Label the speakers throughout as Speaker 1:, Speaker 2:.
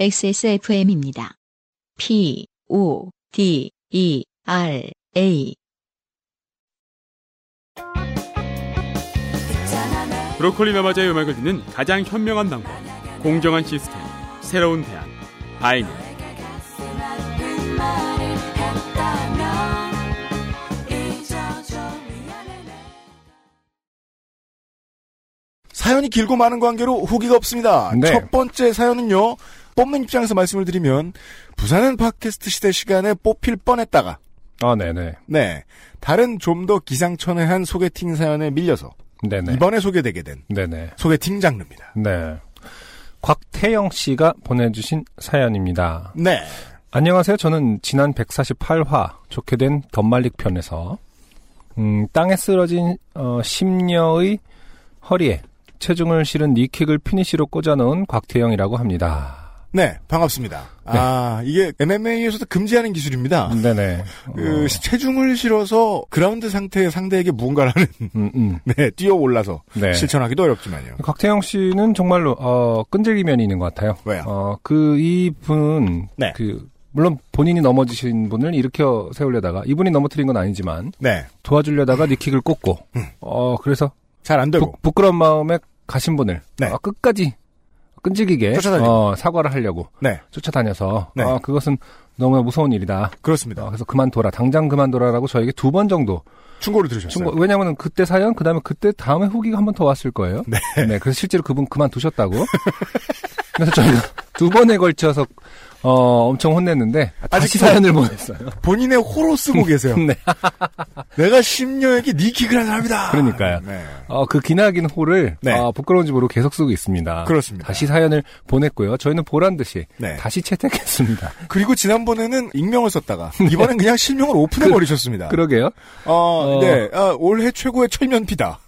Speaker 1: XSFM입니다. P, O, D, E, R, A.
Speaker 2: 브로콜리 마마자의 음악을 듣는 가장 현명한 방법. 공정한 시스템. 새로운 대안. 바이닐.
Speaker 3: 사연이 길고 많은 관계로 후기가 없습니다.
Speaker 4: 네.
Speaker 3: 첫 번째 사연은요. 뽑는 입장에서 말씀을 드리면 부산은 팟캐스트 시대 시간에 뽑힐 뻔했다가
Speaker 4: 아, 네네.
Speaker 3: 네 다른 좀 더 기상천외한 소개팅 사연에 밀려서
Speaker 4: 네네.
Speaker 3: 이번에 소개되게 된
Speaker 4: 네네.
Speaker 3: 소개팅 장르입니다.
Speaker 4: 네. 곽태영 씨가 보내주신 사연입니다.
Speaker 3: 네.
Speaker 4: 안녕하세요. 저는 지난 148화 좋게 된 덤말릭 편에서 음, 땅에 쓰러진 어, 심녀의 허리에 체중을 실은 니킥을 피니시로 꽂아놓은 곽태영이라고 합니다.
Speaker 3: 네, 반갑습니다. 아, 이게 MMA에서도 금지하는 기술입니다.
Speaker 4: 네네.
Speaker 3: 그
Speaker 4: 어,
Speaker 3: 체중을 실어서 그라운드 상태의 상대에게 무언가를 하는
Speaker 4: 음, 음.
Speaker 3: 네, 뛰어 올라서
Speaker 4: 네.
Speaker 3: 실천하기도 어렵지만요.
Speaker 4: 곽태영 씨는 정말로 어, 끈질긴 면이 있는 것 같아요.
Speaker 3: 왜요?
Speaker 4: 어, 그 이분
Speaker 3: 네.
Speaker 4: 그 물론 본인이 넘어지신 분을 일으켜 세우려다가 이분이 넘어뜨린 건 아니지만
Speaker 3: 네,
Speaker 4: 도와주려다가 니킥을 꽂고
Speaker 3: 음.
Speaker 4: 어 그래서
Speaker 3: 잘 안 되고.
Speaker 4: 부, 부끄러운 마음에 가신 분을
Speaker 3: 네.
Speaker 4: 어, 끝까지 끈질기게. 어, 사과를 하려고
Speaker 3: 네,
Speaker 4: 쫓아다녀서
Speaker 3: 네.
Speaker 4: 어, 그것은 너무나 무서운 일이다.
Speaker 3: 그렇습니다.
Speaker 4: 어, 그래서 그만둬라. 당장 그만둬라라고 저에게 두 번 정도
Speaker 3: 충고를 들으셨어요.
Speaker 4: 충고. 왜냐하면 그때 사연 그다음에 그때 다음에 후기가 한 번 더 왔을 거예요.
Speaker 3: 네.
Speaker 4: 그래서 실제로 그분 그만두셨다고. 그래서 저희가 두 번에 걸쳐서 어, 엄청 혼냈는데 다시
Speaker 3: 아직도-
Speaker 4: 사연을 보냈어요.
Speaker 3: 본인의 호로 쓰고 계세요.
Speaker 4: 네.
Speaker 3: 내가 심녀에게 니킥을 한 사람이다.
Speaker 4: 그러니까요.
Speaker 3: 네.
Speaker 4: 어, 그 기나긴 호를
Speaker 3: 네.
Speaker 4: 어, 부끄러운지 모르고 계속 쓰고 있습니다.
Speaker 3: 그렇습니다.
Speaker 4: 다시 사연을 보냈고요. 저희는 보란 듯이
Speaker 3: 네.
Speaker 4: 다시 채택했습니다.
Speaker 3: 그리고 지난번에는 익명을 썼다가 이번엔 그냥 실명을 오픈해 버리셨습니다.
Speaker 4: 그러게요.
Speaker 3: 어,
Speaker 4: 어.
Speaker 3: 네. 아, 올해 최고의 철면피다.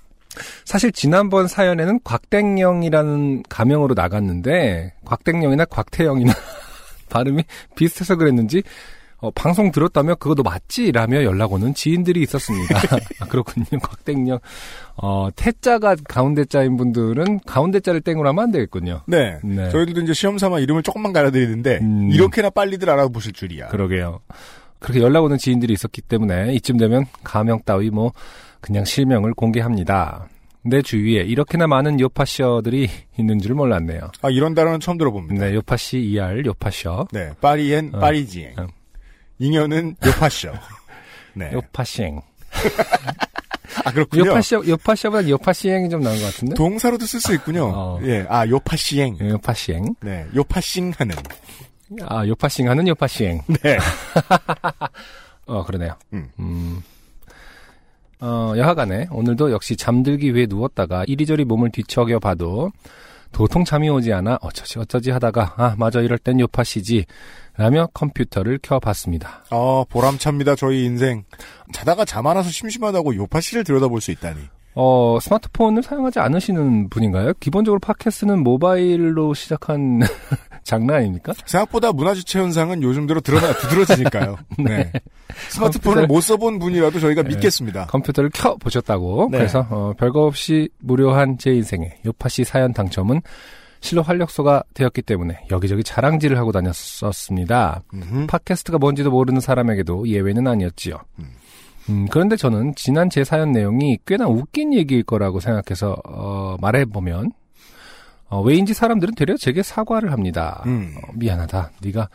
Speaker 4: 사실 지난번 사연에는 곽땡영이라는 가명으로 나갔는데 곽땡영이나 곽태영이나 발음이 비슷해서 그랬는지 어, 방송 들었다며 그거 너 맞지?라며 연락 오는 지인들이 있었습니다. 아, 그렇군요. 곽땡영. 어, 태자가 가운데 자인 분들은 가운데 자를 땡으로 하면 안 되겠군요.
Speaker 3: 네.
Speaker 4: 네.
Speaker 3: 저희들도 이제 시험 삼아 이름을 조금만 갈아드리는데
Speaker 4: 음.
Speaker 3: 이렇게나 빨리들 알아보실 줄이야.
Speaker 4: 그러게요. 그렇게 연락 오는 지인들이 있었기 때문에 이쯤 되면 가명 따위 뭐 그냥 실명을 공개합니다. 내 주위에 이렇게나 많은 요파셔들이 있는 줄 몰랐네요.
Speaker 3: 아, 이런 단어는 처음 들어봅니다.
Speaker 4: 네, 요파시 ER 요파셔.
Speaker 3: 네. 파리엔
Speaker 4: 어.
Speaker 3: 파리지행.
Speaker 4: 어.
Speaker 3: 잉여는 요파쇼. 네.
Speaker 4: 요파시행.
Speaker 3: 아, 그렇군요.
Speaker 4: 요파셔 요파셔보다 요파시행이 좀 나은 것 같은데?
Speaker 3: 동사로도 쓸 수 있군요.
Speaker 4: 어.
Speaker 3: 예. 아, 요파시행.
Speaker 4: 예, 요파시행.
Speaker 3: 네. 요파싱 하는.
Speaker 4: 아, 요파싱 하는 요파시행.
Speaker 3: 네.
Speaker 4: 어, 그러네요.
Speaker 3: 음.
Speaker 4: 음. 어, 여하간에 오늘도 역시 잠들기 위해 누웠다가 이리저리 몸을 뒤척여 봐도 도통 잠이 오지 않아 어쩌지 어쩌지 하다가 아, 맞아 이럴 땐 요파시지 라며 컴퓨터를 켜봤습니다.
Speaker 3: 어, 보람찹니다, 저희 인생. 자다가 잠 안 와서 심심하다고 요파씨를 들여다볼 수 있다니.
Speaker 4: 어, 스마트폰을 사용하지 않으시는 분인가요? 기본적으로 팟캐스트는 모바일로 시작한 장르 아닙니까?
Speaker 3: 생각보다 문화주체 현상은 요즘 들어 드러나, 두드러지니까요. 네. 스마트폰을
Speaker 4: 컴퓨터-
Speaker 3: 못 써본 분이라도 저희가
Speaker 4: 네.
Speaker 3: 믿겠습니다.
Speaker 4: 컴퓨터를 켜 보셨다고.
Speaker 3: 네.
Speaker 4: 그래서 어, 별거 없이 무료한 제 인생에 요파시 사연 당첨은 실로 활력소가 되었기 때문에 여기저기 자랑질을 하고 다녔었습니다.
Speaker 3: 음흠.
Speaker 4: 팟캐스트가 뭔지도 모르는 사람에게도 예외는 아니었지요. 음, 그런데 저는 지난 제 사연 내용이 꽤나 웃긴 얘기일 거라고 생각해서 어, 말해보면 어, 왜인지 사람들은 되려 제게 사과를 합니다.
Speaker 3: 음.
Speaker 4: 어, 미안하다. 네가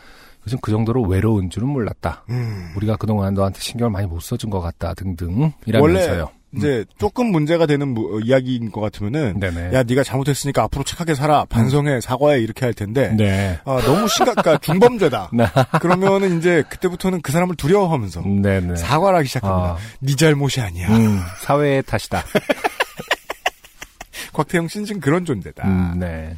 Speaker 4: 요즘 그 정도로 외로운 줄은 몰랐다.
Speaker 3: 음.
Speaker 4: 우리가 그동안 너한테 신경을 많이 못 써준 것 같다 등등 이라면서요.
Speaker 3: 이제 조금 문제가 되는 무- 어, 이야기인 것 같으면은
Speaker 4: 네네.
Speaker 3: 야 네가 잘못했으니까 앞으로 착하게 살아 반성해 사과해 이렇게 할 텐데
Speaker 4: 네.
Speaker 3: 아, 너무 심각한 중범죄다.
Speaker 4: 네.
Speaker 3: 그러면은 이제 그때부터는 그 사람을 두려워하면서
Speaker 4: 네네.
Speaker 3: 사과를 하기 시작합니다.
Speaker 4: 아.
Speaker 3: 네 잘못이 아니야.
Speaker 4: 음, 사회의 탓이다.
Speaker 3: 곽태영 씨는 지금 그런 존재다.
Speaker 4: 음, 네.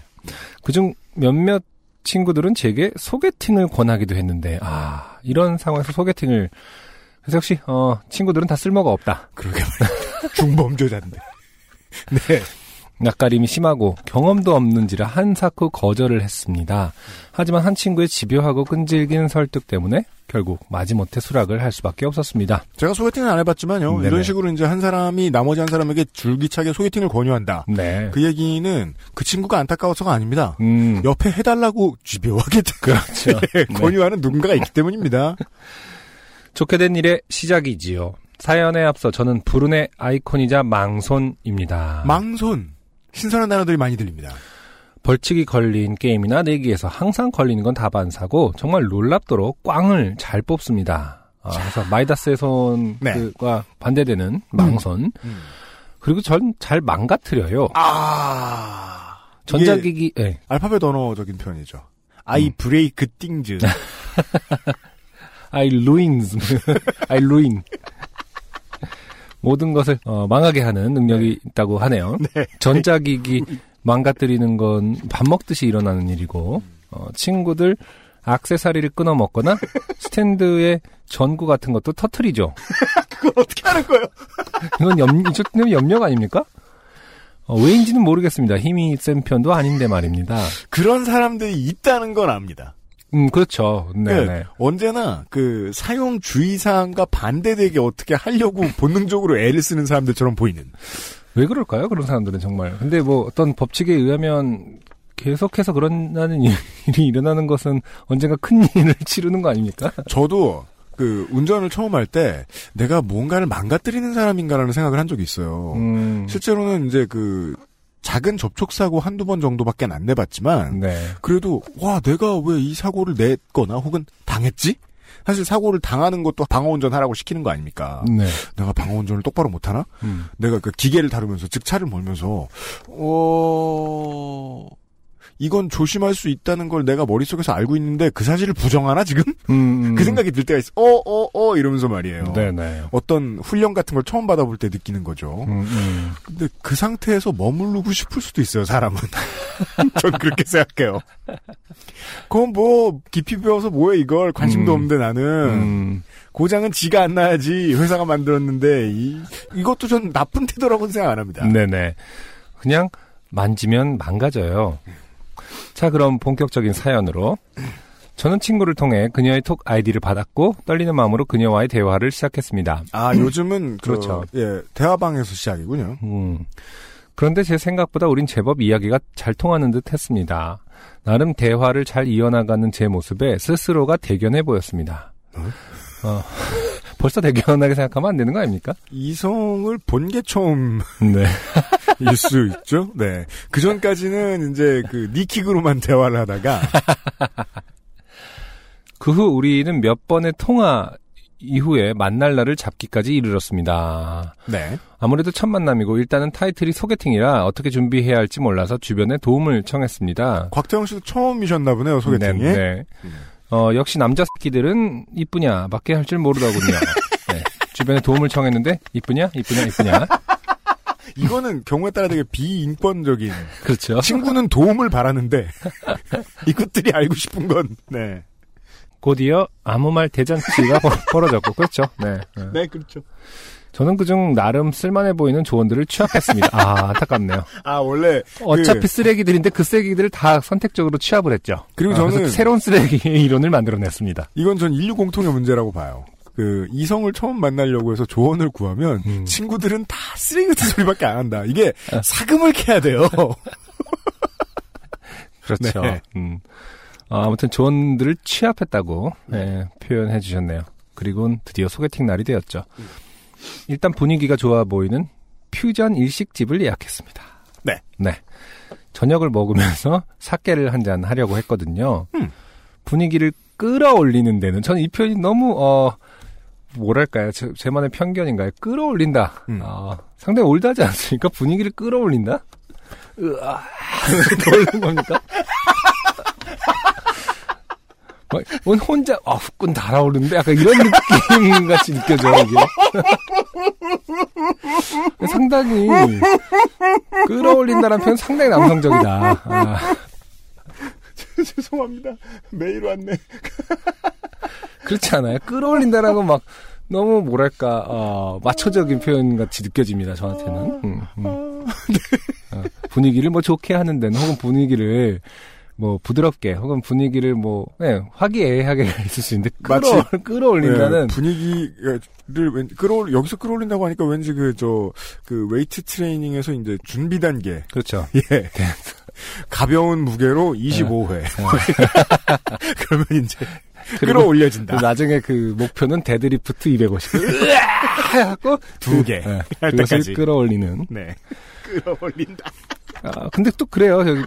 Speaker 4: 그중 몇몇 친구들은 제게 소개팅을 권하기도 했는데, 아, 이런 상황에서 소개팅을, 그래서 역시, 어, 친구들은 다 쓸모가 없다.
Speaker 3: 그러게 말이야. 중범죄자인데. 네.
Speaker 4: 낯가림이 심하고 경험도 없는지라 한사코 거절을 했습니다. 하지만 한 친구의 집요하고 끈질긴 설득 때문에 결국 마지못해 수락을 할 수밖에 없었습니다.
Speaker 3: 제가 소개팅은 안 해봤지만요.
Speaker 4: 네네.
Speaker 3: 이런 식으로 이제 한 사람이 나머지 한 사람에게 줄기차게 소개팅을 권유한다.
Speaker 4: 네.
Speaker 3: 그 얘기는 그 친구가 안타까워서가 아닙니다.
Speaker 4: 음,
Speaker 3: 옆에 해달라고 집요하게
Speaker 4: 그렇죠. 네.
Speaker 3: 권유하는 누군가가 있기 때문입니다.
Speaker 4: 좋게 된 일의 시작이지요. 사연에 앞서 저는 불운의 아이콘이자 망손입니다.
Speaker 3: 망손. 신선한 단어들이 많이 들립니다.
Speaker 4: 벌칙이 걸린 게임이나 내기에서 항상 걸리는 건 다반사고 정말 놀랍도록 꽝을 잘 뽑습니다. 아, 그래서 마이다스의 손과
Speaker 3: 네.
Speaker 4: 반대되는 망손.
Speaker 3: 음.
Speaker 4: 그리고 전 잘 망가뜨려요.
Speaker 3: 아.
Speaker 4: 전자기기, 예.
Speaker 3: 알파벳 언어적인 표현이죠. I break things.
Speaker 4: I ruins. I ruin. 모든 것을 어, 망하게 하는 능력이 있다고 하네요. 전자기기 망가뜨리는 건 밥 먹듯이 일어나는 일이고 어, 친구들 악세사리를 끊어 먹거나 스탠드에 전구 같은 것도 터트리죠.
Speaker 3: 그걸 어떻게 하는 거예요?
Speaker 4: 이건 염, 이쪽은 염력 아닙니까? 어, 왜인지는 모르겠습니다. 힘이 센 편도 아닌데 말입니다.
Speaker 3: 그런 사람들이 있다는 건 압니다.
Speaker 4: 음, 그렇죠.
Speaker 3: 네,
Speaker 4: 네네.
Speaker 3: 언제나 그 사용 주의사항과 반대되게 어떻게 하려고 본능적으로 애를 쓰는 사람들처럼 보이는.
Speaker 4: 왜 그럴까요? 그런 사람들은 정말. 근데 뭐 어떤 법칙에 의하면 계속해서 그런다는 일이 일어나는 것은 언젠가 큰 일을 치르는 거 아닙니까?
Speaker 3: 저도 그 운전을 처음 할 때 내가 뭔가를 망가뜨리는 사람인가라는 생각을 한 적이 있어요.
Speaker 4: 음,
Speaker 3: 실제로는 이제 그 작은 접촉 사고 한두 번 정도밖에 안 내봤지만
Speaker 4: 네.
Speaker 3: 그래도 와 내가 왜 이 사고를 냈거나 혹은 당했지? 사실 사고를 당하는 것도 방어운전 하라고 시키는 거 아닙니까?
Speaker 4: 네.
Speaker 3: 내가 방어운전을 똑바로 못하나?
Speaker 4: 음.
Speaker 3: 내가 그 기계를 다루면서 즉 차를 몰면서 어 이건 조심할 수 있다는 걸 내가 머릿속에서 알고 있는데 그 사실을 부정하나 지금?
Speaker 4: 음,
Speaker 3: 그 생각이 들 때가 있어. 어, 어, 어 이러면서 말이에요.
Speaker 4: 네네.
Speaker 3: 어떤 훈련 같은 걸 처음 받아볼 때 느끼는 거죠.
Speaker 4: 음, 음.
Speaker 3: 근데 그 상태에서 머무르고 싶을 수도 있어요, 사람은. 전 그렇게 생각해요. 그건 뭐, 깊이 배워서 뭐해, 이걸. 관심도
Speaker 4: 음.
Speaker 3: 없는데 나는.
Speaker 4: 음,
Speaker 3: 고장은 지가 안 나야지. 회사가 만들었는데, 이, 이것도 전 나쁜 태도라고는 생각 안 합니다.
Speaker 4: 네네. 그냥 만지면 망가져요. 자, 그럼 본격적인 사연으로. 저는 친구를 통해 그녀의 톡 아이디를 받았고 떨리는 마음으로 그녀와의 대화를 시작했습니다.
Speaker 3: 아, 요즘은, 그,
Speaker 4: 그렇죠.
Speaker 3: 예, 대화방에서 시작이군요.
Speaker 4: 음. 그런데 제 생각보다 우린 제법 이야기가 잘 통하는 듯 했습니다. 나름 대화를 잘 이어나가는 제 모습에 스스로가 대견해 보였습니다. 어, 벌써 대견하게 생각하면 안 되는 거 아닙니까?
Speaker 3: 이성을 본 게 처음 일
Speaker 4: 네.
Speaker 3: 수 있죠? 네. 그 전까지는 이제 그 니킥으로만 대화를 하다가,
Speaker 4: 그 후 우리는 몇 번의 통화 이후에 만날 날을 잡기까지 이르렀습니다.
Speaker 3: 네.
Speaker 4: 아무래도 첫 만남이고 일단은 타이틀이 소개팅이라 어떻게 준비해야 할지 몰라서 주변에 도움을 청했습니다.
Speaker 3: 곽태영 씨도 처음이셨나 보네요, 소개팅이.
Speaker 4: 네, 네. 어, 역시 남자 새끼들은 이쁘냐, 밖에 할 줄 모르더군요. 네. 주변에 도움을 청했는데, 이쁘냐, 이쁘냐, 이쁘냐.
Speaker 3: 이거는 경우에 따라 되게 비인권적인.
Speaker 4: 그렇죠.
Speaker 3: 친구는 도움을 바라는데, 이것들이 알고 싶은 건, 네.
Speaker 4: 곧이어 아무 말 대잔치가 벌- 벌어졌고, 그렇죠. 네. 네.
Speaker 3: 네, 그렇죠.
Speaker 4: 저는 그중 나름 쓸만해 보이는 조언들을 취합했습니다. 아, 안타깝네요.
Speaker 3: 아, 원래,
Speaker 4: 어차피
Speaker 3: 그-
Speaker 4: 쓰레기들인데 그 쓰레기들을 다 선택적으로 취합을 했죠.
Speaker 3: 그리고
Speaker 4: 아,
Speaker 3: 저는-
Speaker 4: 새로운 쓰레기의 이론을 만들어냈습니다.
Speaker 3: 이건 전 인류 공통의 문제라고 봐요. 그, 이성을 처음 만나려고 해서 조언을 구하면,
Speaker 4: 음.
Speaker 3: 친구들은 다 쓰레기 같은 소리밖에 안 한다. 이게,
Speaker 4: 아.
Speaker 3: 사금을 캐야 돼요.
Speaker 4: 그렇죠.
Speaker 3: 네.
Speaker 4: 음. 어, 아무튼 조언들을 취합했다고 네, 표현해 주셨네요. 그리고 드디어 소개팅 날이 되었죠. 일단 분위기가 좋아 보이는 퓨전 일식집을 예약했습니다.
Speaker 3: 네.
Speaker 4: 네. 저녁을 먹으면서 사케를 한 잔 하려고 했거든요.
Speaker 3: 음.
Speaker 4: 분위기를 끌어올리는 데는 저는 이 표현이 너무 어 뭐랄까요? 제, 제만의 편견인가요? 끌어올린다.
Speaker 3: 음.
Speaker 4: 아, 상당히 올드하지 않습니까? 분위기를 끌어올린다? 으아, 그런 겁니까? 막, 뭔 혼자, 아, 후끈 달아오르는데 약간 이런 느낌 같이 느껴져요, 이게. 상당히, 끌어올린다는 표현 상당히 남성적이다. 아,
Speaker 3: 죄송합니다. 메일 왔네.
Speaker 4: 그렇지 않아요? 끌어올린다라고 막, 너무 뭐랄까, 어, 마초적인 표현 같이 느껴집니다, 저한테는. 음, 음. 어, 분위기를 뭐 좋게 하는 데는 혹은 분위기를 뭐 부드럽게 혹은 분위기를 뭐 네, 화기애애하게 있을 수 있는데
Speaker 3: 마치-
Speaker 4: 끌어, 끌어올린다는
Speaker 3: 네, 분위기를 왠 끌어 여기서 끌어올린다고 하니까 왠지 그 저그 웨이트 트레이닝에서 이제 준비 단계
Speaker 4: 그렇죠.
Speaker 3: 예 가벼운 무게로 25회 그러면 이제 끌어올려진다
Speaker 4: 그 나중에 그 목표는 데드리프트 250. 하고
Speaker 3: 두 개.
Speaker 4: 네,
Speaker 3: 할 때까지.
Speaker 4: 끌어올리는.
Speaker 3: 네 끌어올린다
Speaker 4: 아, 근데 또 그래요. 저기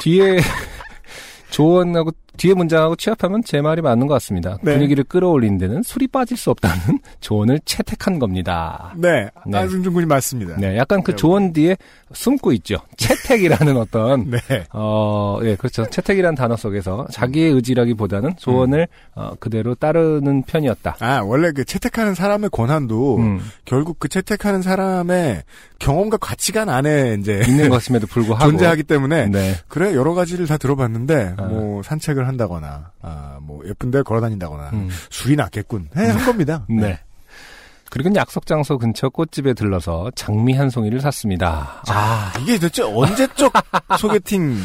Speaker 4: 뒤에 조언하고 뒤에 문장하고 취합하면 제 말이 맞는 것 같습니다.
Speaker 3: 네.
Speaker 4: 분위기를 끌어올리는 데는 술이 빠질 수 없다는 조언을 채택한 겁니다.
Speaker 3: 네,
Speaker 4: 네.
Speaker 3: 안승준 군이 맞습니다
Speaker 4: 네, 약간 그 조언 뒤에 숨고 있죠. 채택이라는 어떤
Speaker 3: 네.
Speaker 4: 어, 예, 그렇죠. 채택이라는 단어 속에서 자기의 의지라기보다는 조언을 어, 그대로 따르는 편이었다.
Speaker 3: 아 원래 그 채택하는 사람의 권한도
Speaker 4: 음,
Speaker 3: 결국 그 채택하는 사람의 경험과 가치관 안에 이제
Speaker 4: 있는 것임에도 불구하고
Speaker 3: 존재하기 때문에
Speaker 4: 네.
Speaker 3: 그래 여러 가지를 다 들어봤는데
Speaker 4: 아.
Speaker 3: 뭐 산책을 한다거나 아 뭐 예쁜데 걸어 다닌다거나
Speaker 4: 음.
Speaker 3: 술이 낫겠군 해, 한 겁니다.
Speaker 4: 네. 그리고 약속 장소 근처 꽃집에 들러서 장미 한 송이를 샀습니다.
Speaker 3: 아 이게 대체 언제적 소개팅?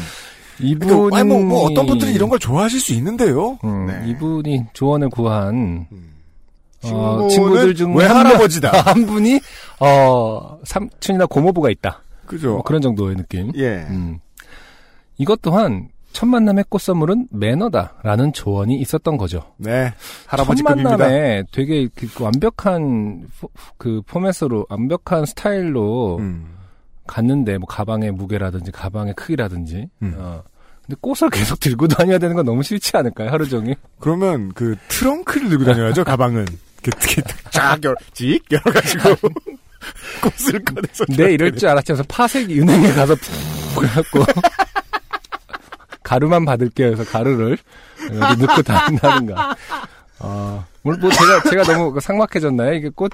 Speaker 4: 이분이
Speaker 3: 그러니까 아니, 뭐, 뭐 어떤 분들은 이런 걸 좋아하실 수 있는데요.
Speaker 4: 음,
Speaker 3: 네.
Speaker 4: 이분이 조언을 구한 어,
Speaker 3: 친구는
Speaker 4: 친구들 중왜한 명-
Speaker 3: 할아버지다.
Speaker 4: 한 분이 어 삼촌이나 고모부가 있다.
Speaker 3: 그죠?
Speaker 4: 뭐 그런 정도의 느낌.
Speaker 3: 예.
Speaker 4: 음. 이것 또한 첫 만남의 꽃 선물은 매너다라는 조언이 있었던 거죠.
Speaker 3: 네.
Speaker 4: 첫
Speaker 3: 할아버지급입니다.
Speaker 4: 만남에 되게 그 완벽한 포, 그 포맷으로 완벽한 스타일로
Speaker 3: 음.
Speaker 4: 갔는데 뭐 가방의 무게라든지 가방의 크기라든지
Speaker 3: 음.
Speaker 4: 어. 근데 꽃을 계속 들고 다녀야 되는 건 너무 싫지 않을까요 하루 종일
Speaker 3: 그러면 그 트렁크를 들고 다녀야죠 가방은. 이렇게 쫙 열어, 찍 열어가지고 꽃을 꺼내서.
Speaker 4: 내 이럴 줄 알았지 하면서 파색이 은행에 가서 푹 해갖고 가루만 받을게요 해서 가루를 넣고 다닌다든가 어, 뭐, 뭐 제가 제가 너무 삭막해졌나요 이게 꽃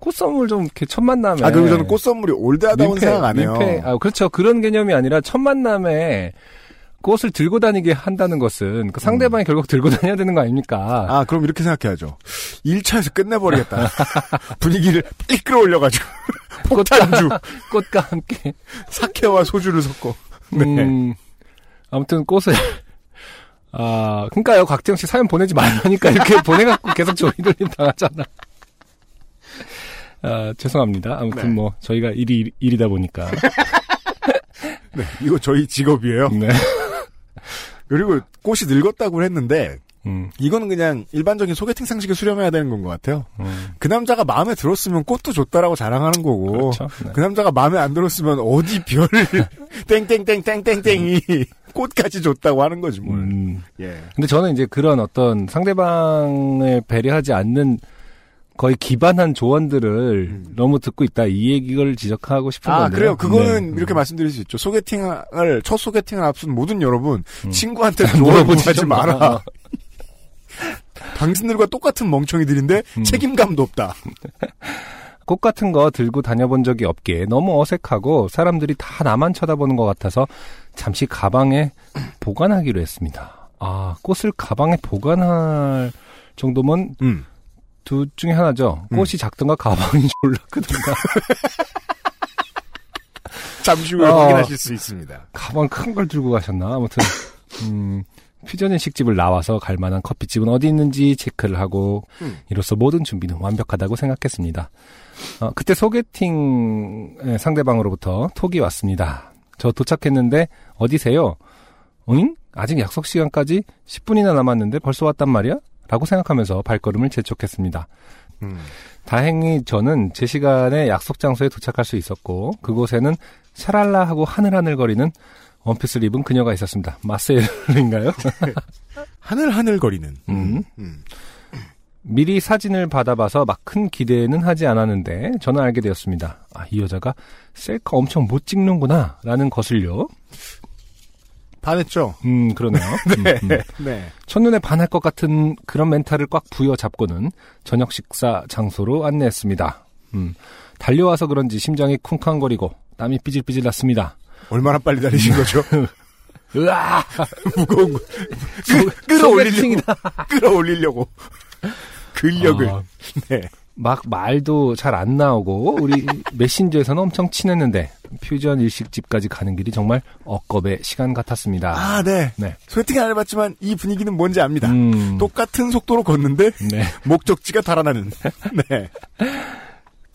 Speaker 4: 꽃 선물 좀 이렇게 첫 만남에
Speaker 3: 아 그리고 저는 꽃 선물이 올드하다고 생각 안 해요.
Speaker 4: 민폐, 아, 그렇죠. 그런 개념이 아니라 첫 만남에 꽃을 들고 다니게 한다는 것은 그 상대방이 결국 들고 다녀야 되는 거 아닙니까?
Speaker 3: 아, 그럼 이렇게 생각해야죠. 1차에서 끝내버리겠다. 분위기를 빨리 끌어올려가지고. 폭탄주.
Speaker 4: 꽃과 함께.
Speaker 3: 사케와 소주를 섞어. 네.
Speaker 4: 음, 아무튼 꽃을 아, 그러니까요. 곽재영 씨 사연 보내지 말라니까 이렇게 보내갖고 계속 조이돌림 당하잖아. 아, 죄송합니다. 아무튼
Speaker 3: 네.
Speaker 4: 뭐 저희가 일이 일이다 보니까.
Speaker 3: 네, 이거 저희 직업이에요.
Speaker 4: 네.
Speaker 3: 그리고 꽃이 늙었다고 했는데,
Speaker 4: 음,
Speaker 3: 이거는 그냥 일반적인 소개팅 상식에 수렴해야 되는 건 것 같아요.
Speaker 4: 음,
Speaker 3: 그 남자가 마음에 들었으면 꽃도 줬다라고 자랑하는 거고,
Speaker 4: 그렇죠. 네.
Speaker 3: 그 남자가 마음에 안 들었으면 어디 별을 땡땡땡땡땡땡이 꽃까지 줬다고 하는 거지 뭘.
Speaker 4: 음.
Speaker 3: 예.
Speaker 4: 근데 저는 이제 그런 어떤 상대방을 배려하지 않는 거의 기반한 조언들을
Speaker 3: 음.
Speaker 4: 너무 듣고 있다 이 얘기를 지적하고 싶은
Speaker 3: 아,
Speaker 4: 건데요.
Speaker 3: 그래요. 그거는
Speaker 4: 네.
Speaker 3: 이렇게 말씀드릴 수 있죠. 소개팅을, 첫 소개팅을 앞둔 모든 여러분,
Speaker 4: 음.
Speaker 3: 친구한테
Speaker 4: 물어보지
Speaker 3: 마라.
Speaker 4: 마.
Speaker 3: 당신들과 똑같은 멍청이들인데
Speaker 4: 음.
Speaker 3: 책임감도 없다.
Speaker 4: 꽃 같은 거 들고 다녀본 적이 없기에 너무 어색하고 사람들이 다 나만 쳐다보는 것 같아서 잠시 가방에 보관하기로 했습니다. 아, 꽃을 가방에 보관할 정도면
Speaker 3: 음.
Speaker 4: 둘 중에 하나죠. 꽃이 작든가 가방이 졸라 크든가.
Speaker 3: 잠시 후에
Speaker 4: 어.
Speaker 3: 확인하실 수 있습니다.
Speaker 4: 가방 큰 걸 들고 가셨나? 아무튼, 음, 퓨전 식집을 나와서 갈 만한 커피집은 어디 있는지 체크를 하고,
Speaker 3: 음.
Speaker 4: 이로써 모든 준비는 완벽하다고 생각했습니다. 어, 그때 소개팅 예, 상대방으로부터 톡이 왔습니다. 저 도착했는데, 어디세요? 응? 아직 약속 시간까지 10분이나 남았는데 벌써 왔단 말이야? 라고 생각하면서 발걸음을 재촉했습니다.
Speaker 3: 음.
Speaker 4: 다행히 저는 제 시간에 약속 장소에 도착할 수 있었고 그곳에는 샤랄라 하고 하늘하늘거리는 원피스를 입은 그녀가 있었습니다. 마셀인가요?
Speaker 3: 하늘하늘 거리는.
Speaker 4: 음.
Speaker 3: 음.
Speaker 4: 미리 사진을 받아봐서 막 큰 기대는 하지 않았는데 저는 알게 되었습니다. 아, 이 여자가 셀카 엄청 못 찍는구나 라는 것을요.
Speaker 3: 반했죠?
Speaker 4: 음, 그러네요. 음, 음.
Speaker 3: 네.
Speaker 4: 첫눈에 반할 것 같은 그런 멘탈을 꽉 부여잡고는 저녁 식사 장소로 안내했습니다. 음, 달려와서 그런지 심장이 쿵쾅거리고 땀이 삐질삐질 났습니다.
Speaker 3: 얼마나 빨리 달리신 거죠?
Speaker 4: 으아!
Speaker 3: 무거운 거. 끄, 끌어올리려고. 끌어올리려고. 근력을.
Speaker 4: 아,
Speaker 3: 네.
Speaker 4: 막 말도 잘 안 나오고 우리 메신저에서는 엄청 친했는데 퓨전 일식집까지 가는 길이 정말 억겁의 시간 같았습니다.
Speaker 3: 아, 네.
Speaker 4: 네.
Speaker 3: 소개팅 안 해봤지만 이 분위기는 뭔지 압니다.
Speaker 4: 음,
Speaker 3: 똑같은 속도로 걷는데
Speaker 4: 네.
Speaker 3: 목적지가 달아나는. 네.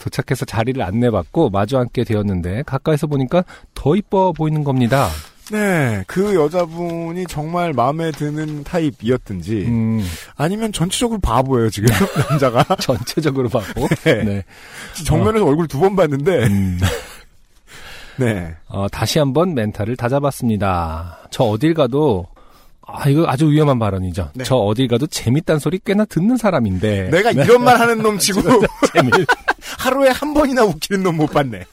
Speaker 4: 도착해서 자리를 안내받고 마주 앉게 되었는데 가까이서 보니까 더 이뻐 보이는 겁니다.
Speaker 3: 네. 그 여자분이 정말 마음에 드는 타입이었든지
Speaker 4: 음,
Speaker 3: 아니면 전체적으로 바보예요, 지금. 남자가.
Speaker 4: 전체적으로 봐고.
Speaker 3: 네.
Speaker 4: 네.
Speaker 3: 정면에서 얼굴 두 번 봤는데.
Speaker 4: 음,
Speaker 3: 네.
Speaker 4: 어, 다시 한번 멘탈을 다잡았습니다. 저 어딜 가도 아 이거 아주 위험한 발언이죠.
Speaker 3: 네.
Speaker 4: 저 어딜 가도 재밌단 소리 꽤나 듣는 사람인데
Speaker 3: 내가 이런 말 하는 놈 치고
Speaker 4: 재미.
Speaker 3: 하루에 한 번이나 웃기는 놈 못 봤네.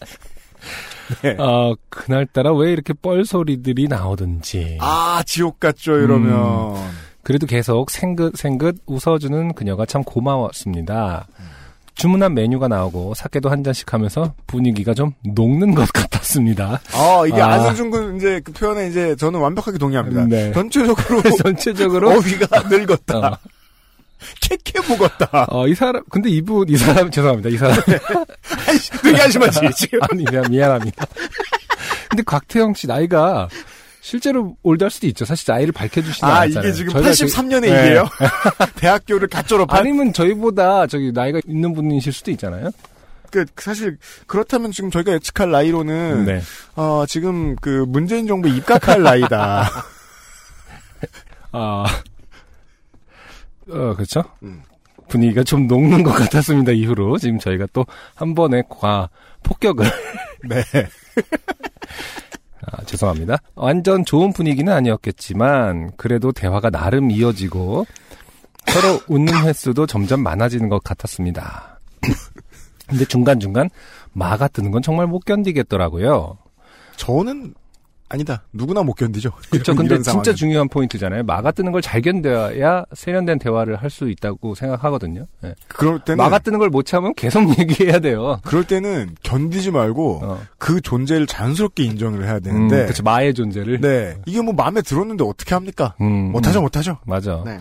Speaker 3: 네.
Speaker 4: 어, 그날따라 왜 이렇게 뻘소리들이 나오든지.
Speaker 3: 아, 지옥 같죠, 이러면.
Speaker 4: 그래도 계속 생긋생긋 웃어주는 그녀가 참 고마웠습니다. 주문한 메뉴가 나오고 사케도 한 잔씩 하면서 분위기가 좀 녹는 것 같았습니다.
Speaker 3: 아, 이게
Speaker 4: 아.
Speaker 3: 안승준 군 이제 그 표현에 이제 저는 완벽하게 동의합니다.
Speaker 4: 네.
Speaker 3: 전체적으로
Speaker 4: 전체적으로
Speaker 3: 어휘가 늙었다.
Speaker 4: 어,
Speaker 3: 캐캐 묵었다.
Speaker 4: 어, 이 사람 근데 이분 이 사람 죄송합니다. 이 사람
Speaker 3: 아이씨, 되게 한심하지, 지금.
Speaker 4: 아니 미안, 미안합니다. 근데 곽태영 씨 나이가 실제로 올드할 수도 있죠. 사실 나이를 밝혀주시지
Speaker 3: 아,
Speaker 4: 않았잖아요.
Speaker 3: 이게 지금
Speaker 4: 저희가
Speaker 3: 83년의
Speaker 4: 네.
Speaker 3: 일이에요? 대학교를 갓 졸업한?
Speaker 4: 아니면 저희보다 저기 나이가 있는 분이실 수도 있잖아요.
Speaker 3: 그, 사실, 그렇다면 지금 저희가 예측할 나이로는,
Speaker 4: 네.
Speaker 3: 어, 지금 그 문재인 정부 입각할 나이다.
Speaker 4: 아, 어, 그렇죠.
Speaker 3: 음.
Speaker 4: 분위기가 좀 녹는 것 같았습니다. 이후로 지금 저희가 또 한 번의 과 폭격을
Speaker 3: 네.
Speaker 4: 아, 죄송합니다. 완전 좋은 분위기는 아니었겠지만 그래도 대화가 나름 이어지고 서로 웃는 횟수도 점점 많아지는 것 같았습니다. 근데 중간중간 마가 뜨는 건 정말 못 견디겠더라고요.
Speaker 3: 저는, 아니다. 누구나 못 견디죠.
Speaker 4: 그렇죠. 근데 진짜
Speaker 3: 상황은.
Speaker 4: 중요한 포인트잖아요. 마가 뜨는 걸 잘 견뎌야 세련된 대화를 할 수 있다고 생각하거든요. 예.
Speaker 3: 그럴 때는,
Speaker 4: 마가 뜨는 걸 못 참으면 계속 얘기해야 돼요.
Speaker 3: 그럴 때는 견디지 말고,
Speaker 4: 어.
Speaker 3: 그 존재를 자연스럽게 인정을 해야
Speaker 4: 음,
Speaker 3: 되는데,
Speaker 4: 그렇죠. 마의 존재를.
Speaker 3: 네. 이게 뭐 마음에 들었는데 어떻게 합니까?
Speaker 4: 음,
Speaker 3: 못하죠,
Speaker 4: 음,
Speaker 3: 못하죠.
Speaker 4: 맞아.
Speaker 3: 네.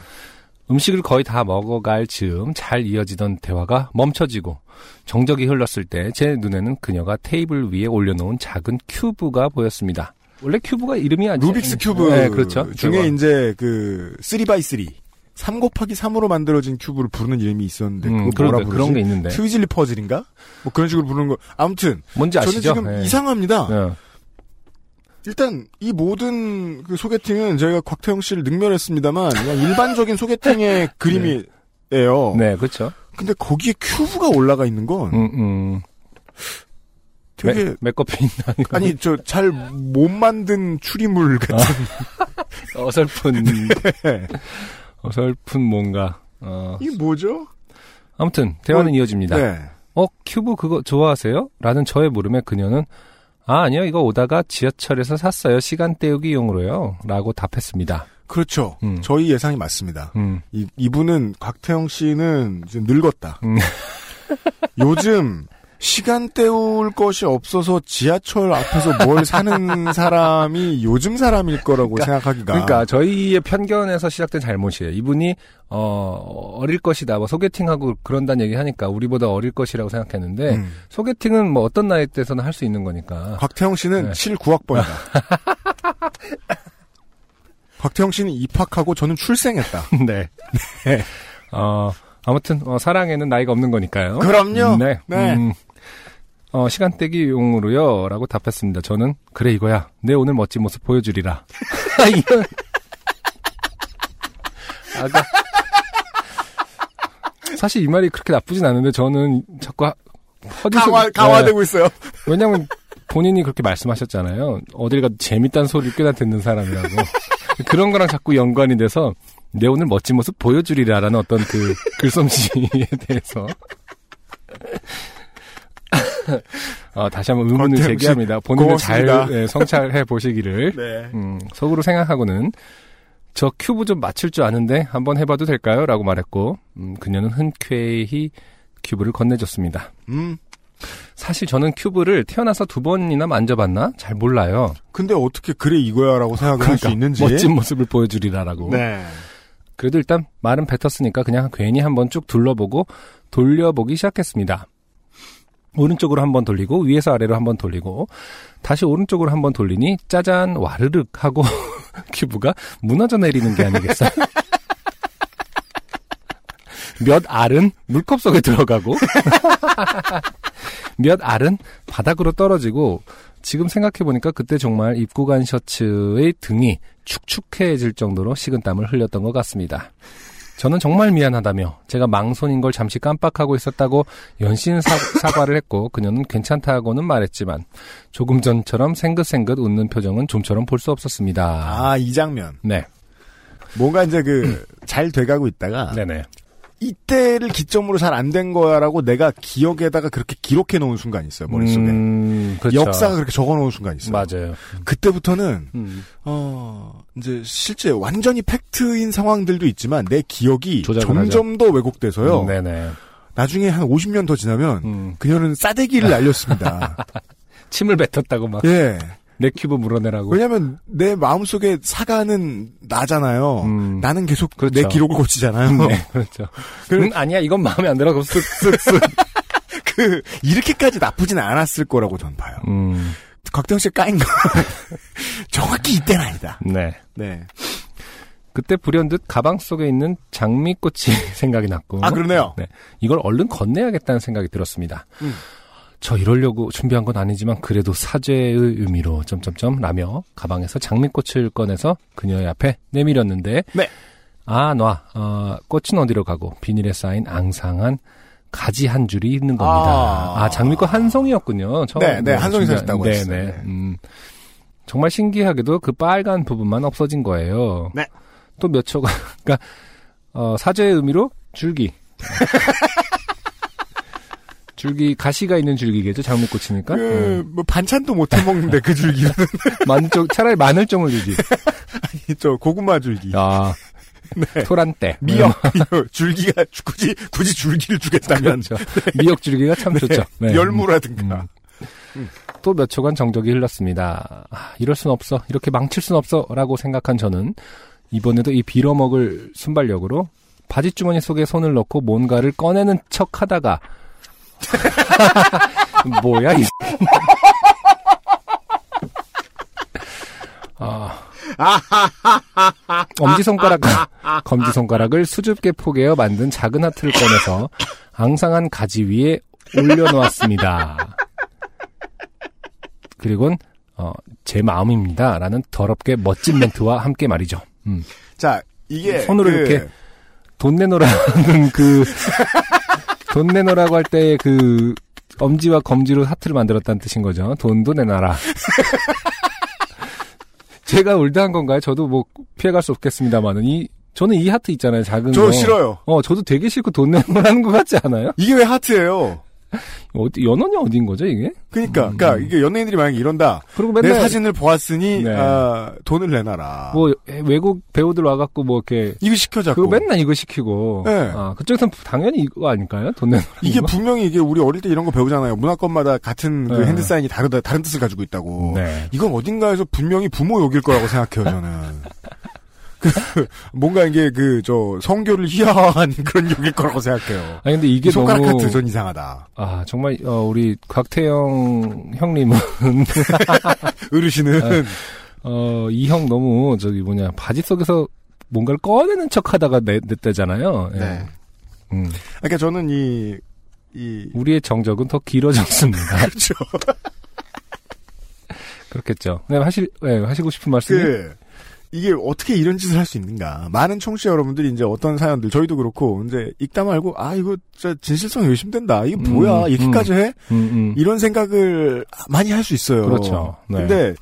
Speaker 4: 음식을 거의 다 먹어갈 즈음 잘 이어지던 대화가 멈춰지고 정적이 흘렀을 때 제 눈에는 그녀가 테이블 위에 올려놓은 작은 큐브가 보였습니다. 원래 큐브가 이름이 아주
Speaker 3: 루빅스 큐브
Speaker 4: 네, 그렇죠.
Speaker 3: 중에
Speaker 4: 저거.
Speaker 3: 이제 그 3x3 3 곱하기 3으로 만들어진 큐브를 부르는 이름이 있었는데
Speaker 4: 음,
Speaker 3: 그거 뭐라
Speaker 4: 그런, 게 있는데
Speaker 3: 트위즐리 퍼즐인가? 뭐 그런 식으로 부르는 거. 아무튼
Speaker 4: 뭔지
Speaker 3: 저는
Speaker 4: 아시죠?
Speaker 3: 지금
Speaker 4: 네.
Speaker 3: 이상합니다.
Speaker 4: 네.
Speaker 3: 일단 이 모든 그 소개팅은 저희가 곽태영 씨를 능멸했습니다만 그냥 일반적인 소개팅의 그림이에요.
Speaker 4: 네, 그렇죠.
Speaker 3: 근데 거기에 큐브가 올라가 있는 건
Speaker 4: 음, 음.
Speaker 3: 되게
Speaker 4: 맥- 있나?
Speaker 3: 아니 저 잘 못 만든 추리물 같은
Speaker 4: 어설픈 어설픈 뭔가. 어,
Speaker 3: 이게 뭐죠?
Speaker 4: 아무튼 대화는
Speaker 3: 뭐,
Speaker 4: 이어집니다.
Speaker 3: 네.
Speaker 4: 어, 큐브 그거 좋아하세요? 라는 저의 물음에 그녀는 아, 아니요. 이거 오다가 지하철에서 샀어요. 시간 때우기용으로요. 라고 답했습니다.
Speaker 3: 그렇죠.
Speaker 4: 음.
Speaker 3: 저희 예상이 맞습니다.
Speaker 4: 음.
Speaker 3: 이, 이분은 곽태영 씨는 늙었다.
Speaker 4: 음.
Speaker 3: 요즘 시간 때울 것이 없어서 지하철 앞에서 뭘 사는 사람이 요즘 사람일 거라고 생각하기가.
Speaker 4: 그러니까 저희의 편견에서 시작된 잘못이에요. 이분이 어 어릴 것이다. 뭐 소개팅하고 그런다는 얘기 하니까 우리보다 어릴 것이라고 생각했는데
Speaker 3: 음.
Speaker 4: 소개팅은 뭐 어떤 나이 때서는 할수 있는 거니까.
Speaker 3: 곽태영 씨는
Speaker 4: 네.
Speaker 3: 7, 9학번이다. 곽태영 씨는 입학하고 저는 출생했다.
Speaker 4: 네. 어 아무튼 어, 사랑에는 나이가 없는 거니까요.
Speaker 3: 그럼요.
Speaker 4: 네.
Speaker 3: 네.
Speaker 4: 음, 어, 시간대기용으로요. 라고 답했습니다. 저는, 그래, 이거야. 내 오늘 멋진 모습 보여주리라. 아, 이건. 아까. 사실 이 말이 그렇게 나쁘진 않은데, 저는 자꾸 하- 허디소
Speaker 3: 강화, 강화되고 있어요.
Speaker 4: 네. 왜냐면 본인이 그렇게 말씀하셨잖아요. 어딜 가도 재밌다는 소리를 꽤나 듣는 사람이라고. 그런 거랑 자꾸 연관이 돼서, 내 오늘 멋진 모습 보여주리라라는 어떤 그 글솜씨에 대해서. 어, 다시 한번 의문을 제기합니다. 본인을 잘. 예, 성찰해 보시기를
Speaker 3: 네.
Speaker 4: 음, 속으로 생각하고는 저 큐브 좀 맞출 줄 아는데 한번 해봐도 될까요? 라고 말했고 음, 그녀는 흔쾌히 큐브를 건네줬습니다.
Speaker 3: 음.
Speaker 4: 사실 저는 큐브를 태어나서 두 번이나 만져봤나? 잘 몰라요.
Speaker 3: 근데 어떻게 그래 이거야라고 생각을 할수 있는지.
Speaker 4: 그러니까 멋진 모습을 보여주리라라고.
Speaker 3: 네.
Speaker 4: 그래도 일단 말은 뱉었으니까 그냥 괜히 한번 쭉 둘러보고 돌려보기 시작했습니다. 오른쪽으로 한 번 돌리고 위에서 아래로 한 번 돌리고 다시 오른쪽으로 한 번 돌리니 짜잔 와르륵 하고 큐브가 무너져 내리는 게 아니겠어요? 몇 알은 물컵 속에 들어가고 몇 알은 바닥으로 떨어지고 지금 생각해보니까 그때 정말 입고 간 셔츠의 등이 축축해질 정도로 식은 땀을 흘렸던 것 같습니다. 저는 정말 미안하다며 제가 망손인 걸 잠시 깜빡하고 있었다고 연신 사, 사과를 했고 그녀는 괜찮다고는 말했지만 조금 전처럼 생긋생긋 웃는 표정은 좀처럼 볼 수 없었습니다.
Speaker 3: 아, 이 장면.
Speaker 4: 네,
Speaker 3: 뭔가 이제 그, 잘 돼가고 있다가,
Speaker 4: 네네.
Speaker 3: 이때를 기점으로 잘 안 된 거야라고 내가 기억에다가 그렇게 기록해 놓은 순간이 있어요, 머릿속에.
Speaker 4: 음, 그렇죠.
Speaker 3: 역사가 그렇게 적어 놓은 순간이 있어요.
Speaker 4: 맞아요.
Speaker 3: 그때부터는,
Speaker 4: 음,
Speaker 3: 어, 이제 실제 완전히 팩트인 상황들도 있지만 내 기억이 점점 더 왜곡돼서요.
Speaker 4: 음, 네네.
Speaker 3: 나중에 한 50년 더 지나면
Speaker 4: 음,
Speaker 3: 그녀는 싸대기를 날렸습니다.
Speaker 4: 침을 뱉었다고 막
Speaker 3: 예.
Speaker 4: 내 큐브 물어내라고.
Speaker 3: 왜냐면 내 마음속에 사과는 나잖아요.
Speaker 4: 음.
Speaker 3: 나는 계속
Speaker 4: 그렇죠.
Speaker 3: 내 기록을 고치잖아요.
Speaker 4: 네, 그렇죠.
Speaker 3: 그래-
Speaker 4: 음, 아니야, 이건 마음에 안 들어. 쓱쓱쓱.
Speaker 3: 그 이렇게까지 나쁘진 않았을 거라고 전 봐요.
Speaker 4: 음,
Speaker 3: 곽대영 씨가 까인 거 정확히 이때는 아니다.
Speaker 4: 네.
Speaker 3: 네.
Speaker 4: 그때 불현듯 가방 속에 있는 장미꽃이 생각이 났고.
Speaker 3: 아 그러네요.
Speaker 4: 네. 이걸 얼른 건네야겠다는 생각이 들었습니다.
Speaker 3: 음.
Speaker 4: 저 이러려고 준비한 건 아니지만 그래도 사죄의 의미로 점점점 라며 가방에서 장미꽃을 꺼내서 그녀의 앞에 내밀었는데
Speaker 3: 네.
Speaker 4: 아, 놔. 어, 꽃은 어디로 가고 비닐에 쌓인 앙상한 가지 한 줄이 있는 겁니다.
Speaker 3: 아.
Speaker 4: 아, 장미꽃 한 송이였군요. 처음
Speaker 3: 네, 네, 한 송이 사셨다고
Speaker 4: 네,
Speaker 3: 했어요.
Speaker 4: 네.
Speaker 3: 네.
Speaker 4: 음. 정말 신기하게도 그 빨간 부분만 없어진 거예요.
Speaker 3: 네.
Speaker 4: 또 몇 초가, 그러니까 어, 사죄의 의미로 줄기. 줄기 가시가 있는 줄기겠죠 장미꽃이니까 음.
Speaker 3: 그, 뭐 반찬도 못 해 먹는데 그 줄기는
Speaker 4: 마늘 쪽 차라리 마늘종을 주지
Speaker 3: 저 고구마 줄기,
Speaker 4: 아
Speaker 3: 네.
Speaker 4: 토란대
Speaker 3: 미역 줄기가 굳이 굳이 줄기를 주겠다면
Speaker 4: 그렇죠. 미역 줄기가 참 좋죠 네.
Speaker 3: 열무라든가.
Speaker 4: 또몇 초간 정적이 흘렀습니다. 아, 이럴 순 없어. 이렇게 망칠 순 없어. 라고 생각한 저는 이번에도 이 빌어먹을 순발력으로 바지 주머니 속에 손을 넣고 뭔가를 꺼내는 척 하다가 뭐야 이 아, 엄지손가락, 검지손가락을 수줍게 포개어 만든 작은 하트를 꺼내서 앙상한 가지 위에 올려놓았습니다. 그리고는 어, 제 마음입니다. 라는 더럽게 멋진 멘트와 함께 말이죠. 음.
Speaker 3: 자 이게
Speaker 4: 손으로
Speaker 3: 그-
Speaker 4: 이렇게 돈 내놓으라는 그, 돈 내놓으라고 할 때 그, 엄지와 검지로 하트를 만들었다는 뜻인 거죠. 돈도 내놔라. 제가 올드한 건가요? 저도 뭐 피해갈 수 없겠습니다만은 이, 저는 이 하트 있잖아요. 작은
Speaker 3: 저
Speaker 4: 거.
Speaker 3: 싫어요.
Speaker 4: 어, 저도 되게 싫고 돈 내놓으라는 것 같지 않아요?
Speaker 3: 이게 왜 하트예요?
Speaker 4: 어디, 연원이 어딘 거죠, 이게?
Speaker 3: 그러니까,
Speaker 4: 음.
Speaker 3: 그러니까 이게 연예인들이 만약 에 이런다.
Speaker 4: 그리고
Speaker 3: 내
Speaker 4: 맨날
Speaker 3: 사진을 보았으니
Speaker 4: 네.
Speaker 3: 아, 돈을 내놔라.
Speaker 4: 뭐 외국 배우들 와갖고 뭐 이렇게
Speaker 3: 이거 시켜 자꾸.
Speaker 4: 그거 맨날 이거 시키고
Speaker 3: 네.
Speaker 4: 아 그쪽에선 당연히 이거 아닐까요? 돈 내는
Speaker 3: 이게 분명히 이게 우리 어릴 때 이런 거 배우잖아요. 문화권마다 같은 그
Speaker 4: 네.
Speaker 3: hand sign이 다르다 다른 뜻을 가지고 있다고.
Speaker 4: 네.
Speaker 3: 이건 어딘가에서 분명히 부모 욕일 거라고 생각해요 저는. 그 뭔가 이게 그 저 성교를 희화화한 그런 욕일 거라고 생각해요.
Speaker 4: 아니 근데 이게
Speaker 3: 손가락
Speaker 4: 너무
Speaker 3: 하트 전 이상하다.
Speaker 4: 아 정말 어, 우리 곽태영 형님은
Speaker 3: 어르신은
Speaker 4: 어, 이 형 너무 저기 뭐냐 바지 속에서 뭔가를 꺼내는 척하다가 내, 냈다잖아요. 예.
Speaker 3: 네.
Speaker 4: 음,
Speaker 3: 그러니까 저는 이 이,
Speaker 4: 우리의 정적은 더 길어졌습니다.
Speaker 3: 그렇죠.
Speaker 4: 그렇겠죠. 네, 하실 네, 하시고 싶은 말씀이
Speaker 3: 그, 이게 어떻게 이런 짓을 할 수 있는가. 많은 청취자 여러분들이 이제 어떤 사연들, 저희도 그렇고, 이제 읽다 말고, 아, 이거 진짜 진실성 의심된다. 이게 뭐야.
Speaker 4: 음,
Speaker 3: 이렇게까지 해?
Speaker 4: 음, 음.
Speaker 3: 이런 생각을 많이 할 수 있어요.
Speaker 4: 그렇죠. 네.
Speaker 3: 근데,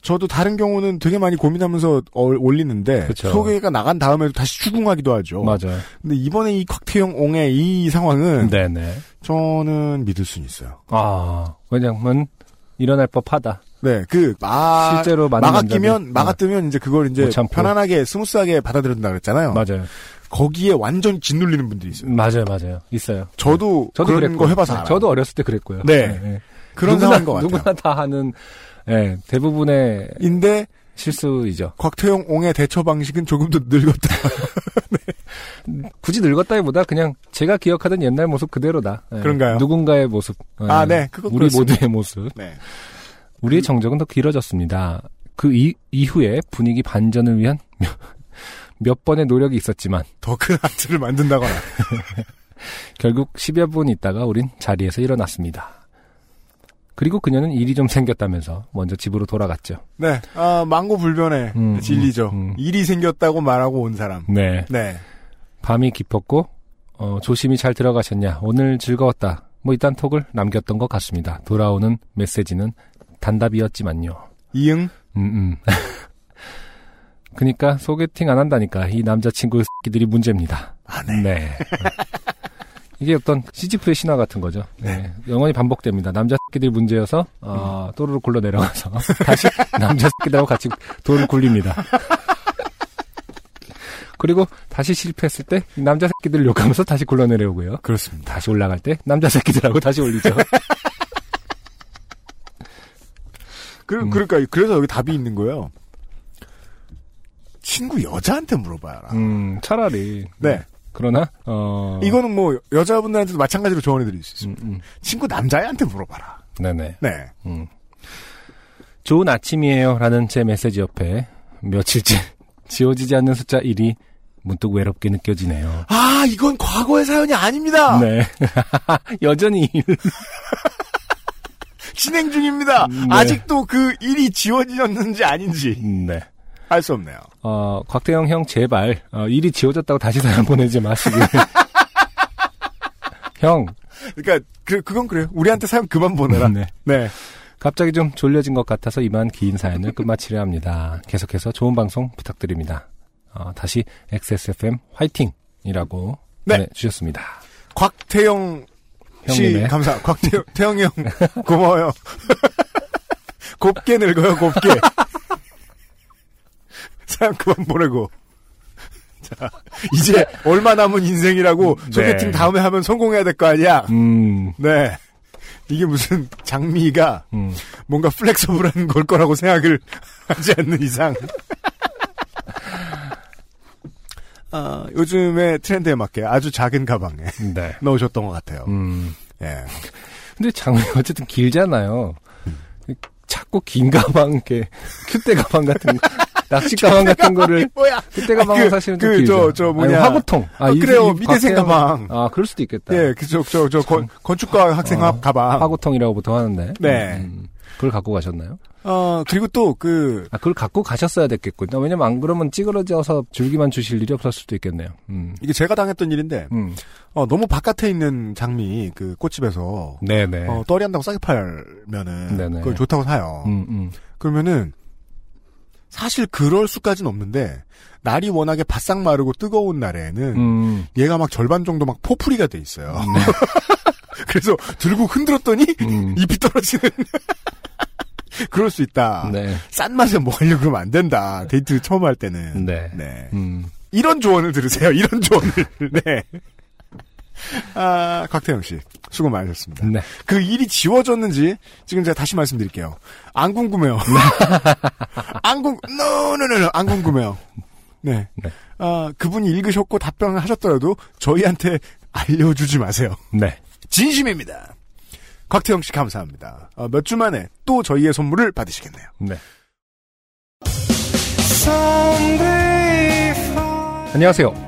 Speaker 3: 저도 다른 경우는 되게 많이 고민하면서 어- 올리는데,
Speaker 4: 그렇죠.
Speaker 3: 소개가 나간 다음에도 다시 추궁하기도 하죠.
Speaker 4: 맞아요.
Speaker 3: 근데 이번에 이 곽태영 옹의 이 상황은,
Speaker 4: 네네.
Speaker 3: 저는 믿을 수는 있어요.
Speaker 4: 아 왜냐면 일어날 법하다.
Speaker 3: 네, 그, 아,
Speaker 4: 실제로
Speaker 3: 마가 끼면, 마가 뜨면 이제 그걸 이제
Speaker 4: 못 참고.
Speaker 3: 편안하게, 스무스하게 받아들인다 그랬잖아요.
Speaker 4: 맞아요.
Speaker 3: 거기에 완전 짓눌리는 분들이 있어요.
Speaker 4: 맞아요, 맞아요. 있어요.
Speaker 3: 저도,
Speaker 4: 저도
Speaker 3: 그런 거 해봐서 알아요.
Speaker 4: 저도 어렸을 때 그랬고요.
Speaker 3: 네. 그런
Speaker 4: 누구나,
Speaker 3: 상황인 것 같아요.
Speaker 4: 누구나 다 하는 예, 대부분의
Speaker 3: 인데
Speaker 4: 실수이죠.
Speaker 3: 곽태용 옹의 대처 방식은 조금 더 늙었다.
Speaker 4: 굳이 늙었다기보다 그냥 제가 기억하던 옛날 모습 그대로다. 예.
Speaker 3: 그런가요?
Speaker 4: 누군가의 모습. 예.
Speaker 3: 아, 네. 그거
Speaker 4: 우리
Speaker 3: 그렇습니다.
Speaker 4: 모두의 모습.
Speaker 3: 네.
Speaker 4: 우리의 정적은 더 길어졌습니다. 그 이, 이후에 분위기 반전을 위한 몇, 몇 번의 노력이 있었지만
Speaker 3: 더큰 하트를 만든다거나.
Speaker 4: 결국 10여 분 있다가 우린 자리에서 일어났습니다. 그리고 그녀는 일이 좀 생겼다면서 먼저 집으로 돌아갔죠.
Speaker 3: 네. 아, 망고 불변의
Speaker 4: 음,
Speaker 3: 진리죠.
Speaker 4: 음, 음.
Speaker 3: 일이 생겼다고 말하고 온 사람.
Speaker 4: 네.
Speaker 3: 네.
Speaker 4: 밤이 깊었고 어, 조심히 잘 들어가셨냐. 오늘 즐거웠다. 뭐 이딴 톡을 남겼던 것 같습니다. 돌아오는 메시지는 단답이었지만요.
Speaker 3: 이응?
Speaker 4: 음, 음. 그니까 소개팅 안 한다니까 이 남자친구 새끼들이 문제입니다.
Speaker 3: 아, 네.
Speaker 4: 네. 이게 어떤 시지프의 신화 같은 거죠. 네. 영원히 반복됩니다. 남자 새끼들이 문제여서 어, 또르르 굴러 내려가서 다시 남자 새끼들하고 같이 돌을 굴립니다. 그리고 다시 실패했을 때이 남자 새끼들 욕하면서 다시 굴러 내려오고요.
Speaker 3: 그렇습니다.
Speaker 4: 다시 올라갈 때 남자 새끼들하고 다시 올리죠.
Speaker 3: 그,
Speaker 4: 음.
Speaker 3: 그러니까, 그래서 여기 답이 있는 거예요. 친구 여자한테 물어봐라.
Speaker 4: 음, 차라리.
Speaker 3: 네.
Speaker 4: 그러나 어
Speaker 3: 이거는 뭐, 여자분들한테도 마찬가지로 조언해 드릴 수 있습니다.
Speaker 4: 음, 음.
Speaker 3: 친구 남자애한테 물어봐라.
Speaker 4: 네네.
Speaker 3: 네.
Speaker 4: 음. 좋은 아침이에요. 라는 제 메시지 옆에 며칠째 지워지지 않는 숫자 1이 문득 외롭게 느껴지네요.
Speaker 3: 아, 이건 과거의 사연이 아닙니다.
Speaker 4: 네. 여전히 일.
Speaker 3: 진행 중입니다.
Speaker 4: 네.
Speaker 3: 아직도 그 일이 지워지었는지 아닌지
Speaker 4: 네.
Speaker 3: 알 수 없네요.
Speaker 4: 어, 곽태영 형 제발 어, 일이 지워졌다고 다시 사연 보내지 마시길. 형.
Speaker 3: 그러니까 그 그건 그래요. 우리한테 사연 그만 보내라.
Speaker 4: 네.
Speaker 3: 네.
Speaker 4: 갑자기 좀 졸려진 것 같아서 이만 긴 사연을 끝마치려 합니다. 계속해서 좋은 방송 부탁드립니다. 어, 다시 XSFM 화이팅이라고
Speaker 3: 네.
Speaker 4: 보내주셨습니다.
Speaker 3: 곽태영 씨. 감사. 곽태영 태영이 형 고마워요. 곱게 늙어요. 곱게. 사연 그만 보내고. 자, 이제 얼마 남은 인생이라고
Speaker 4: 네.
Speaker 3: 소개팅 다음에 하면 성공해야 될 거 아니야.
Speaker 4: 음,
Speaker 3: 네. 이게 무슨 장미가
Speaker 4: 음.
Speaker 3: 뭔가 플렉서블한 걸 거라고 생각을 하지 않는 이상. 아, 요즘의 트렌드에 맞게 아주 작은 가방에
Speaker 4: 네.
Speaker 3: 넣으셨던 것 같아요.
Speaker 4: 음.
Speaker 3: 예.
Speaker 4: 근데 장미 어쨌든 길잖아요. 자꾸 긴 가방, 이렇게, 큐대 가방 같은 거, 낚시 가방 같은 거를,
Speaker 3: 뭐야?
Speaker 4: 큐대 가방은
Speaker 3: 그,
Speaker 4: 사실은 좀
Speaker 3: 그. 저, 저 뭐냐.
Speaker 4: 아니, 화구통.
Speaker 3: 어, 그래요. 미대생 가방.
Speaker 4: 아, 그럴 수도 있겠다.
Speaker 3: 예, 그저, 저, 저, 건, 건축가 학생
Speaker 4: 어,
Speaker 3: 합 가방.
Speaker 4: 화구통이라고 보통 하는데.
Speaker 3: 네.
Speaker 4: 음, 그걸 갖고 가셨나요?
Speaker 3: 어, 그리고 또, 그,
Speaker 4: 아, 그걸 갖고 가셨어야 됐겠군요. 왜냐면 안 그러면 찌그러져서 줄기만 주실 일이 없었을 수도 있겠네요. 음.
Speaker 3: 이게 제가 당했던 일인데,
Speaker 4: 음.
Speaker 3: 어, 너무 바깥에 있는 장미, 그, 꽃집에서,
Speaker 4: 네네.
Speaker 3: 어, 떨이 한다고 싸게 팔면은,
Speaker 4: 네네.
Speaker 3: 그걸 좋다고 사요.
Speaker 4: 음, 음.
Speaker 3: 그러면은 사실 그럴 수까지는 없는데 날이 워낙에 바싹 마르고 뜨거운 날에는
Speaker 4: 음.
Speaker 3: 얘가 막 절반 정도 막 포풀이가 돼 있어요. 그래서 들고 흔들었더니
Speaker 4: 음.
Speaker 3: 잎이 떨어지는 그럴 수 있다.
Speaker 4: 네.
Speaker 3: 싼 맛에 먹으려고 그러면 안 된다. 데이트 처음 할 때는.
Speaker 4: 네.
Speaker 3: 네.
Speaker 4: 음.
Speaker 3: 이런 조언을 들으세요. 이런 조언을. 네. 아, 곽태영 씨. 수고 많으셨습니다.
Speaker 4: 네.
Speaker 3: 그 일이 지워졌는지 지금 제가 다시 말씀드릴게요. 안 궁금해요. 안 궁, no, no, no, no, 안 궁금해요. 네.
Speaker 4: 네.
Speaker 3: 아, 그분이 읽으셨고 답변을 하셨더라도 저희한테 알려주지 마세요.
Speaker 4: 네.
Speaker 3: 진심입니다. 곽태영 씨 감사합니다. 어, 몇주 만에 또 저희의 선물을 받으시겠네요.
Speaker 4: 네. 안녕하세요.